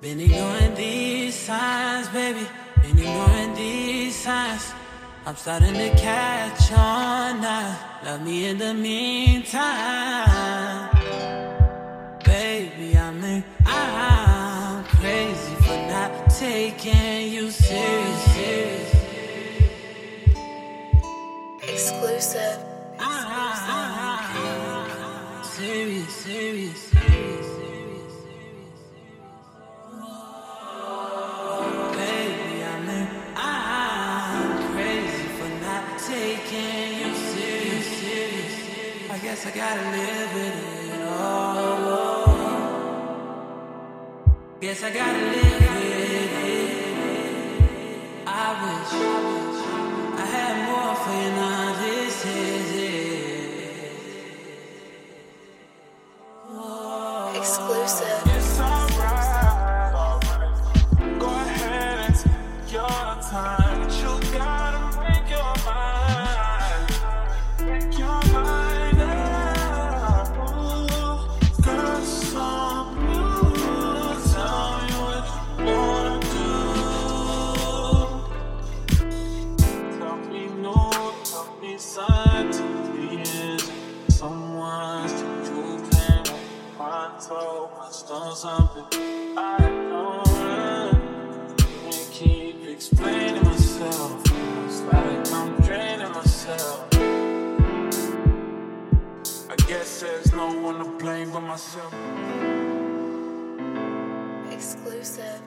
Been ignoring these signs, baby. Been ignoring these signs. I'm starting to catch on now. Love me in the meantime. Baby, I'm in, I'm crazy for not taking you ah, ah, ah, serious. serious. Exclusive. I'm serious, serious, serious, serious, guess I gotta live with it all. Guess I gotta live with it. I wish I had more for you now. This is it. Exclusive. Much on something I don't and keep explaining myself. It's like I'm draining myself. I guess there's no one to blame but myself. Exclusive.